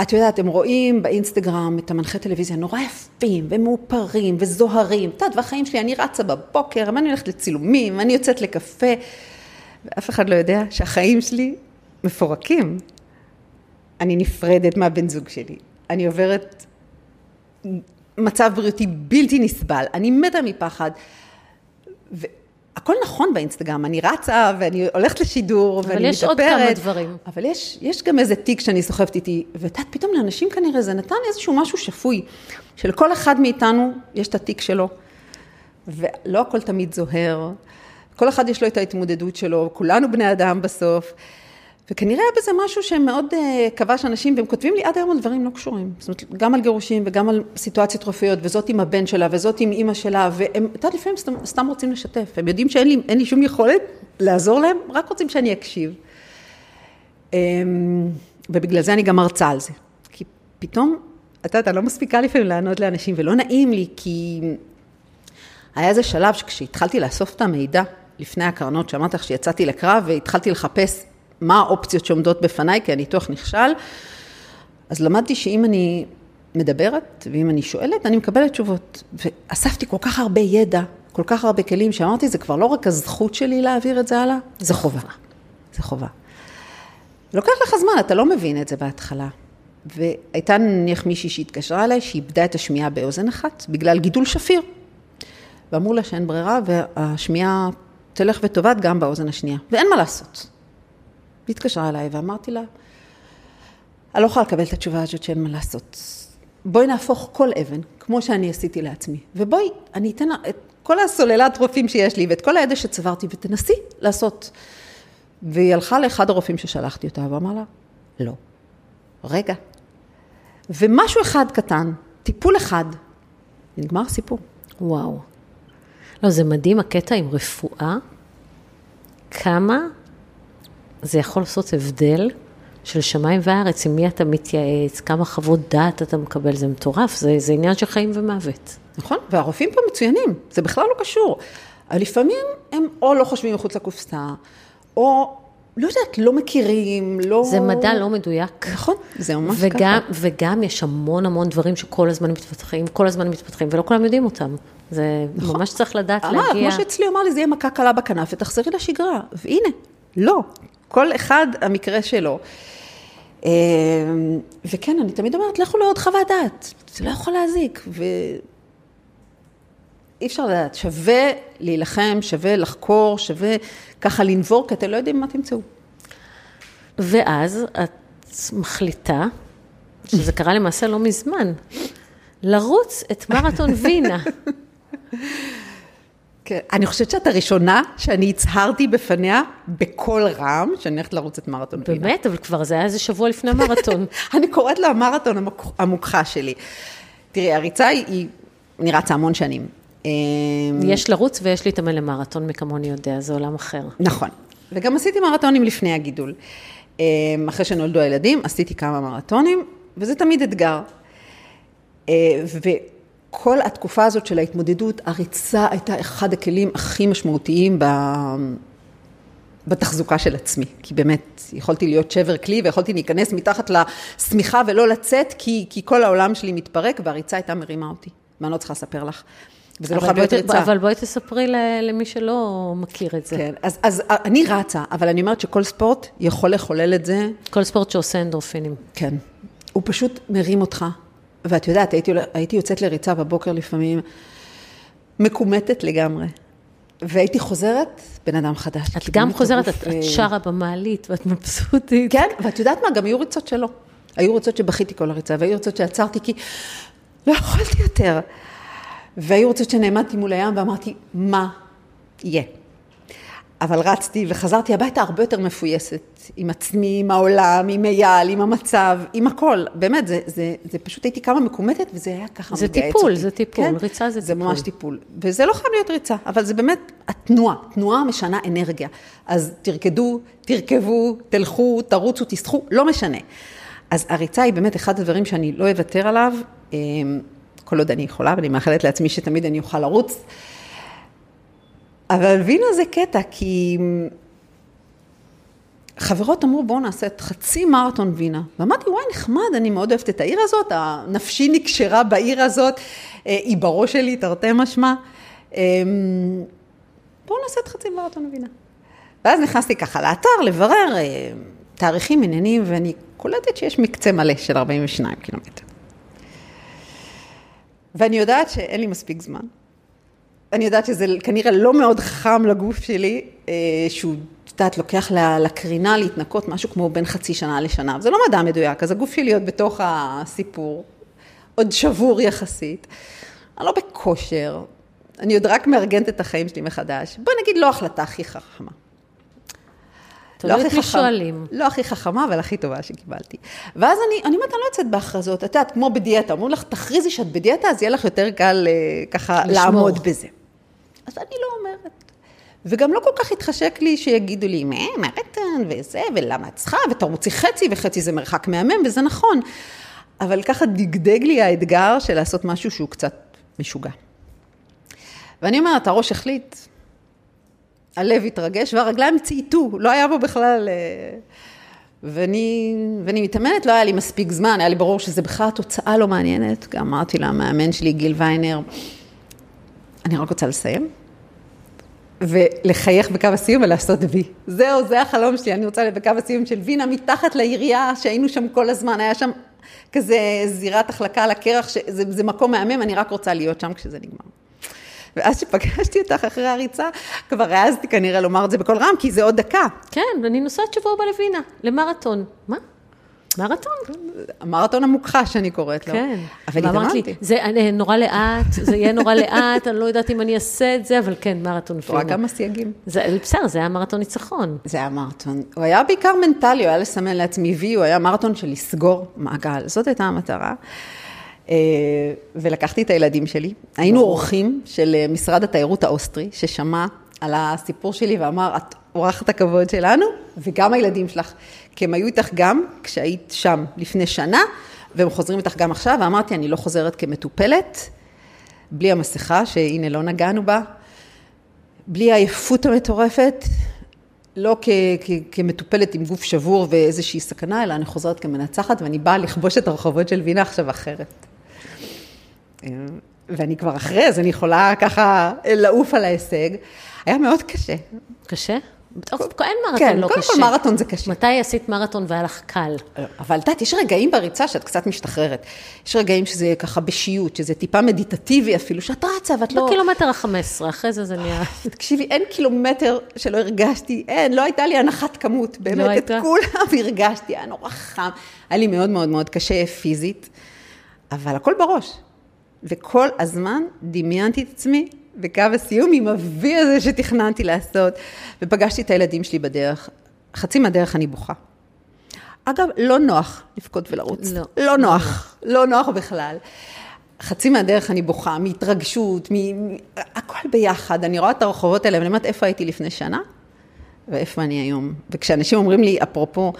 Speaker 2: את יודעת, הם רואים באינסטגרם את המנחה טלוויזיה נורא יפים ומאופרים וזוהרים. את יודעת, והחיים שלי, אני רצה בבוקר, ואני הולכת לצילומים, ואני יוצאת לקפה, ואף אחד לא יודע שהחיים שלי מפורקים. אני נפרדת מהבן זוג שלי, אני עוברת מצב בריאותי בלתי נסבל, אני מתה מפחד. הכל נכון באינסטגרם, אני רצה ואני הולכת לשידור ואני מתאפרת.
Speaker 1: אבל יש עוד כמה דברים.
Speaker 2: אבל יש, יש גם איזה תיק שאני סוחבת איתי, ואת יודעת, פתאום לאנשים כנראה זה נתן איזשהו משהו שפוי, שלכל אחד מאיתנו יש את התיק שלו, ולא הכל תמיד זוהר, כל אחד יש לו את ההתמודדות שלו, כולנו בני אדם בסוף. וכנראה היה בזה משהו שמאוד uh, כבש אנשים, והם כותבים לי עד היום על דברים לא קשורים. זאת אומרת, גם על גירושים וגם על סיטואציות רפואיות, וזאת עם הבן שלה, וזאת עם אימא שלה, והם, את יודעת, לפעמים סתם, סתם רוצים לשתף. הם יודעים שאין לי, לי שום יכולת לעזור להם, רק רוצים שאני אקשיב. Um, ובגלל זה אני גם מרצה על זה. כי פתאום, את יודעת, אני לא מספיקה לפעמים לענות לאנשים, ולא נעים לי, כי היה איזה שלב שכשהתחלתי לאסוף את המידע, לפני הקרנות, שאמרתי לך שיצאתי לקרב והתחלתי לחפש מה האופציות שעומדות בפניי, כי הניתוח נכשל. אז למדתי שאם אני מדברת ואם אני שואלת, אני מקבלת תשובות. ואספתי כל כך הרבה ידע, כל כך הרבה כלים, שאמרתי, זה כבר לא רק הזכות שלי להעביר את זה הלאה, זה חובה. זה חובה. לוקח לך זמן, אתה לא מבין את זה בהתחלה. והייתה נניח מישהי שהתקשרה אליי, שאיבדה את השמיעה באוזן אחת, בגלל גידול שפיר. ואמרו לה שאין ברירה, והשמיעה תלך ותאבד גם באוזן השנייה. ואין מה לעשות. היא התקשרה אליי ואמרתי לה, אני לא יכולה לקבל את התשובה הזאת שאין מה לעשות. בואי נהפוך כל אבן, כמו שאני עשיתי לעצמי, ובואי, אני אתן לה את כל הסוללת רופאים שיש לי ואת כל הידע שצברתי, ותנסי לעשות. והיא הלכה לאחד הרופאים ששלחתי אותה, ואמר לה, לא, רגע. ומשהו אחד קטן, טיפול אחד, נגמר הסיפור.
Speaker 1: וואו. לא, זה מדהים הקטע עם רפואה, כמה זה יכול לעשות הבדל של שמיים וארץ, עם מי אתה מתייעץ, כמה חוות דעת אתה מקבל, זה מטורף, זה, זה עניין של חיים ומוות.
Speaker 2: נכון, והרופאים פה מצוינים, זה בכלל לא קשור. לפעמים הם או לא חושבים מחוץ לקופסה, או לא יודעת, לא מכירים, לא...
Speaker 1: זה מדע לא מדויק.
Speaker 2: נכון, זה ממש
Speaker 1: וגם, ככה. וגם יש המון המון דברים שכל הזמן מתפתחים, כל הזמן מתפתחים, ולא כולם יודעים אותם. זה נכון. ממש צריך לדעת
Speaker 2: אמר,
Speaker 1: להגיע...
Speaker 2: כמו שאצלי אמר לי, זה יהיה מכה קלה בכנף ותחזרי לשגרה. והנה, לא, כל אחד המקרה שלו. אמ, וכן, אני תמיד אומרת, לכו לעוד חוות דעת, זה לא יכול להזיק. ואי אפשר לדעת, שווה להילחם, שווה לחקור, שווה ככה לנבור, כי אתם לא יודעים מה תמצאו.
Speaker 1: ואז את מחליטה, שזה קרה למעשה לא מזמן, לרוץ את מרתון וינה.
Speaker 2: כן, אני חושבת שאת הראשונה שאני הצהרתי בפניה בקול רם, שאני הולכת לרוץ את מרתון
Speaker 1: פינה. באמת? אבל כבר זה היה איזה שבוע לפני המרתון.
Speaker 2: אני קוראת לה המרתון המוכחה שלי. תראי, הריצה היא, אני רצה המון שנים.
Speaker 1: אמ, יש לרוץ ויש להתאמן למרתון, מי כמוני יודע, זה עולם אחר.
Speaker 2: נכון. וגם עשיתי מרתונים לפני הגידול. אמ, אחרי שנולדו הילדים, עשיתי כמה מרתונים, וזה תמיד אתגר. אה, כל התקופה הזאת של ההתמודדות, הריצה הייתה אחד הכלים הכי משמעותיים ב... בתחזוקה של עצמי, כי באמת יכולתי להיות שבר כלי ויכולתי להיכנס מתחת לשמיכה ולא לצאת, כי, כי כל העולם שלי מתפרק והריצה הייתה מרימה אותי, ואני לא צריכה לספר לך.
Speaker 1: וזה לא חייב להיות ריצה. אבל בואי תספרי למי שלא מכיר את זה.
Speaker 2: כן, אז, אז אני רצה, אבל אני אומרת שכל ספורט יכול לחולל את זה.
Speaker 1: כל ספורט שעושה אנדורפינים.
Speaker 2: כן. הוא פשוט מרים אותך, ואת יודעת, הייתי, הייתי יוצאת לריצה בבוקר לפעמים, מקומטת לגמרי. והייתי חוזרת, בן אדם חדש.
Speaker 1: את גם חוזרת, את, את שרה במעלית ואת מבסוטית.
Speaker 2: כן, ואת יודעת מה, גם היו ריצות שלא. היו ריצות שבכיתי כל הריצה, והיו ריצות שעצרתי כי לא יכולתי יותר. והיו רוצות שנעמדתי מול הים ואמרתי, מה יהיה? אבל רצתי וחזרתי הביתה הרבה יותר מפויסת, עם עצמי, עם העולם, עם אייל, עם המצב, עם הכל. באמת, זה, זה, זה פשוט הייתי כמה מקומטת, וזה היה ככה
Speaker 1: זה
Speaker 2: מגייס
Speaker 1: טיפול,
Speaker 2: אותי.
Speaker 1: זה טיפול,
Speaker 2: כן?
Speaker 1: ריצה זה
Speaker 2: זה
Speaker 1: טיפול.
Speaker 2: ממש טיפול. וזה לא חייב להיות ריצה, אבל זה באמת התנועה, תנועה משנה אנרגיה. אז תרקדו, תרכבו, תלכו, תרוצו, תסחו, לא משנה. אז הריצה היא באמת אחד הדברים שאני לא אוותר עליו, אמ, כל עוד אני יכולה, ואני מאחלת לעצמי שתמיד אני אוכל לרוץ. אבל וינה זה קטע, כי חברות אמרו, בואו נעשה את חצי מרתון וינה. ואמרתי, וואי, נחמד, אני מאוד אוהבת את העיר הזאת, הנפשי נקשרה בעיר הזאת, אה, היא בראש שלי, תרתי משמע. אמ, בואו נעשה את חצי מרתון וינה. ואז נכנסתי ככה לאתר לברר אה, תאריכים, עניינים, ואני קולטת שיש מקצה מלא של 42 קילומטר. ואני יודעת שאין לי מספיק זמן. אני יודעת שזה כנראה לא מאוד חכם לגוף שלי, אה, שהוא, את יודעת, לוקח לקרינה להתנקות משהו כמו בין חצי שנה לשנה. זה לא מדע מדויק, אז הגוף שלי עוד בתוך הסיפור, עוד שבור יחסית. אני לא בכושר, אני עוד רק מארגנת את החיים שלי מחדש. בוא נגיד, לא החלטה הכי חכמה.
Speaker 1: תלוי
Speaker 2: הכי חכם-
Speaker 1: שואלים.
Speaker 2: לא הכי חכמה, אבל הכי טובה שקיבלתי. ואז אני, אני אומרת, אני לא יוצאת בהכרזות, את יודעת, כמו בדיאטה, אומרים לך, תכריזי שאת בדיאטה, אז יהיה לך יותר קל אה, ככה
Speaker 1: לשמור.
Speaker 2: לעמוד בזה. אז אני לא אומרת. וגם לא כל כך התחשק לי שיגידו לי, מה, מרתון וזה, ולמה את צריכה, ותרוצי חצי, וחצי זה מרחק מהמם, וזה נכון. אבל ככה דגדג לי האתגר של לעשות משהו שהוא קצת משוגע. ואני אומרת, הראש החליט, הלב התרגש והרגליים צייתו, לא היה בו בכלל... אה, ואני, ואני מתאמנת, לא היה לי מספיק זמן, היה לי ברור שזה בכלל תוצאה לא מעניינת. גם אמרתי למאמן שלי, גיל ויינר, אני רק רוצה לסיים, ולחייך בקו הסיום ולעשות וי. זהו, זה החלום שלי, אני רוצה בקו הסיום של וינה, מתחת לעירייה, שהיינו שם כל הזמן, היה שם כזה זירת החלקה על הקרח, שזה זה מקום מהמם, אני רק רוצה להיות שם כשזה נגמר. ואז כשפגשתי אותך אחרי הריצה, כבר העזתי כנראה לומר את זה בקול רם, כי זה עוד דקה.
Speaker 1: כן, ואני נוסעת שבוע הבא לווינה, למרתון. מה? מרתון?
Speaker 2: המרתון המוכחש, אני קוראת לו.
Speaker 1: כן.
Speaker 2: אבל
Speaker 1: ואמרת לי,
Speaker 2: התאמנתי.
Speaker 1: זה נורא לאט, זה יהיה נורא לאט, אני לא יודעת אם אני אעשה את זה, אבל כן, מרתון
Speaker 2: את רואה. כמה סייגים.
Speaker 1: זה- בסדר, זה היה מרתון ניצחון.
Speaker 2: זה היה מרתון. הוא היה בעיקר מנטלי, הוא היה לסמן לעצמי וי, הוא היה מרתון של לסגור מעגל. זאת הייתה המטרה. אה, ולקחתי את הילדים שלי. היינו אורחים של אה, משרד התיירות האוסטרי, ששמע על הסיפור שלי ואמר, את אורחת הכבוד שלנו, וגם הילדים שלך. כי הם היו איתך גם כשהיית שם לפני שנה, והם חוזרים איתך גם עכשיו, ואמרתי, אני לא חוזרת כמטופלת, בלי המסכה, שהנה לא נגענו בה, בלי העייפות המטורפת, לא כ- כ- כמטופלת עם גוף שבור ואיזושהי סכנה, אלא אני חוזרת כמנצחת, ואני באה לכבוש את הרחובות של וינה עכשיו אחרת. ואני כבר אחרי, אז אני יכולה ככה לעוף על ההישג. היה מאוד קשה.
Speaker 1: קשה? אין מרתון
Speaker 2: כן,
Speaker 1: לא
Speaker 2: קודם
Speaker 1: קשה.
Speaker 2: כל מרתון זה קשה.
Speaker 1: מתי עשית מרתון והיה לך קל?
Speaker 2: אבל את יודעת, יש רגעים בריצה שאת קצת משתחררת. יש רגעים שזה ככה בשיעוט, שזה טיפה מדיטטיבי אפילו, שאת רצה ואת לא...
Speaker 1: בקילומטר ה-15, אחרי זה זה נהיה...
Speaker 2: תקשיבי, אין קילומטר שלא הרגשתי, אין, לא הייתה לי הנחת כמות, באמת, את
Speaker 1: הייתה?
Speaker 2: כולם הרגשתי, היה נורא חם, היה לי מאוד מאוד מאוד קשה פיזית, אבל הכל בראש. וכל הזמן דמיינתי את עצמי בקו הסיום עם ה-V הזה שתכננתי לעשות, ופגשתי את הילדים שלי בדרך. חצי מהדרך אני בוכה. אגב, לא נוח לבכות ולרוץ.
Speaker 1: לא.
Speaker 2: לא נוח, לא נוח בכלל. חצי מהדרך אני בוכה, מהתרגשות, מ... הכל ביחד. אני רואה את הרחובות האלה, ואני אומרת, איפה הייתי לפני שנה? ואיפה אני היום? וכשאנשים אומרים לי, אפרופו,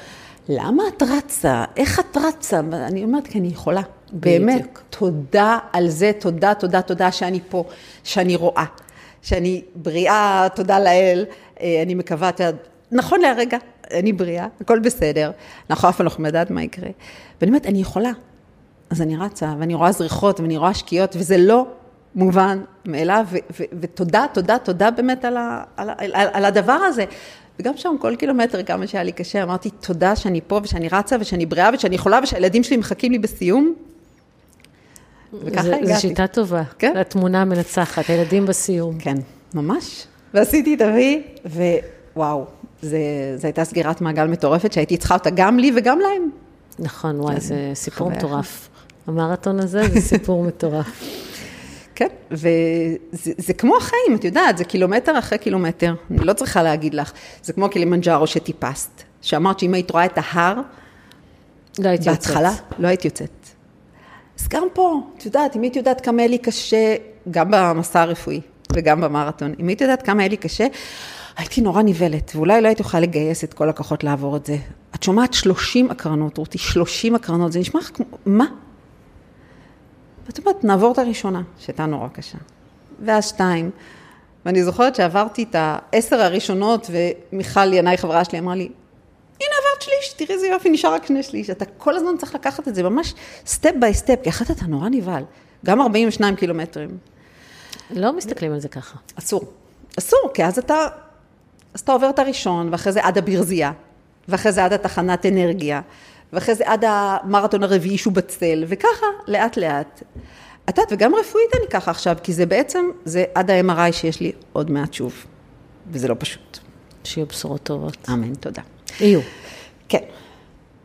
Speaker 2: למה את רצה? איך את רצה? אני אומרת, כי אני יכולה. באמת,
Speaker 1: בדיוק.
Speaker 2: תודה על זה, תודה, תודה, תודה שאני פה, שאני רואה, שאני בריאה, תודה לאל. אה, אני מקווה, את יודעת, נכון להרגע, אני בריאה, הכל בסדר. אנחנו אף פעם לא יכולים לדעת מה יקרה. ואני אומרת, אני יכולה. אז אני רצה, ואני רואה זריחות, ואני רואה שקיעות, וזה לא מובן מאליו, ותודה, תודה, תודה באמת על, ה- על, על, על הדבר הזה. וגם שם, כל קילומטר, כמה שהיה לי קשה, אמרתי, תודה שאני פה, ושאני רצה, ושאני בריאה, ושאני יכולה, ושהילדים שלי מחכים לי בסיום. וככה
Speaker 1: זה-
Speaker 2: הגעתי.
Speaker 1: זו שיטה טובה.
Speaker 2: כן.
Speaker 1: התמונה המנצחת, הילדים בסיום.
Speaker 2: כן, ממש. ועשיתי את ה-V, ווואו, זו הייתה סגירת מעגל מטורפת, שהייתי צריכה אותה גם לי וגם להם.
Speaker 1: נכון, וואי, זה סיפור. מטורף. המרתון הזה זה סיפור מטורף.
Speaker 2: כן, וזה זה כמו החיים, את יודעת, זה קילומטר אחרי קילומטר, אני לא צריכה להגיד לך. זה כמו קילימנג'ארו שטיפסת, שאמרת שאם היית רואה את ההר,
Speaker 1: לא הייתי יוצאת.
Speaker 2: בהתחלה, לא היית יוצאת. אז גם פה, את יודעת, אם היית יודעת כמה היה לי קשה, גם במסע הרפואי וגם במרתון, אם היית יודעת כמה היה לי קשה, הייתי נורא נבהלת, ואולי לא הייתי יכולה לגייס את כל הכוחות לעבור את זה. את שומעת 30 הקרנות, רותי, 30 הקרנות, זה נשמע לך כמו, מה? ואת אומרת, נעבור את הראשונה, שהייתה נורא קשה. ואז שתיים, ואני זוכרת שעברתי את העשר הראשונות, ומיכל ינאי, חברה שלי, אמרה לי, הנה עברת שליש, תראי איזה יופי, נשאר רק שני שליש. אתה כל הזמן צריך לקחת את זה ממש step by step, כי אחרת אתה נורא נבהל. גם 42 קילומטרים.
Speaker 1: לא מסתכלים על זה ככה.
Speaker 2: אסור. אסור, כי אז אתה, אז אתה עובר את הראשון, ואחרי זה עד הברזייה, ואחרי זה עד התחנת אנרגיה, ואחרי זה עד המרתון הרביעי שהוא בצל, וככה, לאט לאט. את יודעת, וגם רפואית אני ככה עכשיו, כי זה בעצם, זה עד ה-MRI שיש לי עוד מעט שוב, וזה לא פשוט.
Speaker 1: שיהיו בשורות טובות.
Speaker 2: אמן, תודה.
Speaker 1: יהיו.
Speaker 2: כן.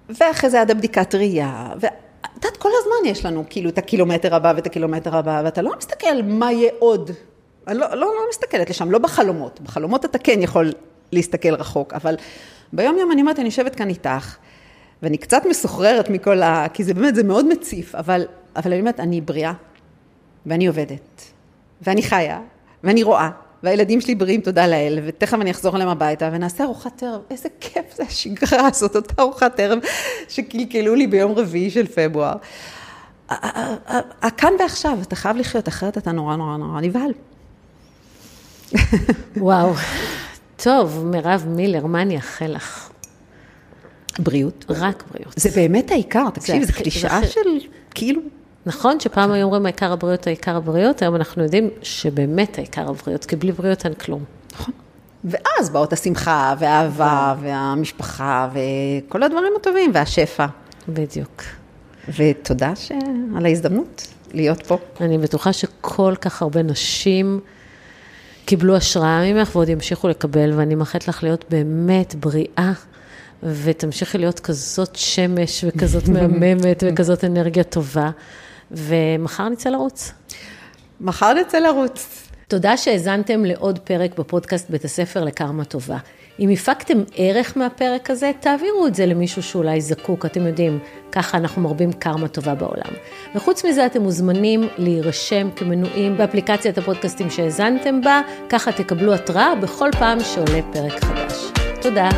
Speaker 2: ואחרי זה עד הבדיקת ראייה, ואת יודעת, כל הזמן יש לנו כאילו את הקילומטר הבא ואת הקילומטר הבא, ואתה לא מסתכל מה יהיה עוד. אני לא, לא, לא מסתכלת לשם, לא בחלומות. בחלומות אתה כן יכול להסתכל רחוק, אבל ביום יום אני אומרת, אני יושבת כאן איתך, ואני קצת מסוחררת מכל ה... כי זה באמת, זה מאוד מציף, אבל, אבל אני אומרת, אני בריאה, ואני עובדת, ואני חיה, ואני רואה, והילדים שלי בריאים, תודה לאל, ותכף אני אחזור אליהם הביתה, ונעשה ארוחת ערב. איזה כיף זה השגרה הזאת, אותה ארוחת ערב שקלקלו לי ביום רביעי של פברואר. הכאן ועכשיו, אתה חייב לחיות, אחרת אתה נורא נורא נורא נבהל.
Speaker 1: וואו. טוב, מירב מילר, מה אני אאחל לך?
Speaker 2: בריאות.
Speaker 1: רק בריאות.
Speaker 2: זה באמת העיקר, תקשיב, זו קלישאה של כאילו...
Speaker 1: נכון שפעם היו אומרים העיקר הבריאות, העיקר הבריאות, היום אנחנו יודעים שבאמת העיקר הבריאות, כי בלי בריאות אין כלום.
Speaker 2: נכון. ואז באות השמחה, והאהבה, והמשפחה, וכל הדברים הטובים, והשפע.
Speaker 1: בדיוק.
Speaker 2: ותודה על ההזדמנות להיות פה.
Speaker 1: אני בטוחה שכל כך הרבה נשים קיבלו השראה ממך ועוד ימשיכו לקבל, ואני מאחלת לך להיות באמת בריאה. ותמשיכי להיות כזאת שמש וכזאת מהממת וכזאת אנרגיה טובה. ומחר נצא לרוץ.
Speaker 2: מחר נצא לרוץ.
Speaker 1: תודה שהאזנתם לעוד פרק בפודקאסט בית הספר לקרמה טובה. אם הפקתם ערך מהפרק הזה, תעבירו את זה למישהו שאולי זקוק, אתם יודעים, ככה אנחנו מרבים קרמה טובה בעולם. וחוץ מזה, אתם מוזמנים להירשם כמנויים באפליקציית הפודקאסטים שהאזנתם בה, ככה תקבלו התראה בכל פעם שעולה פרק חדש. תודה.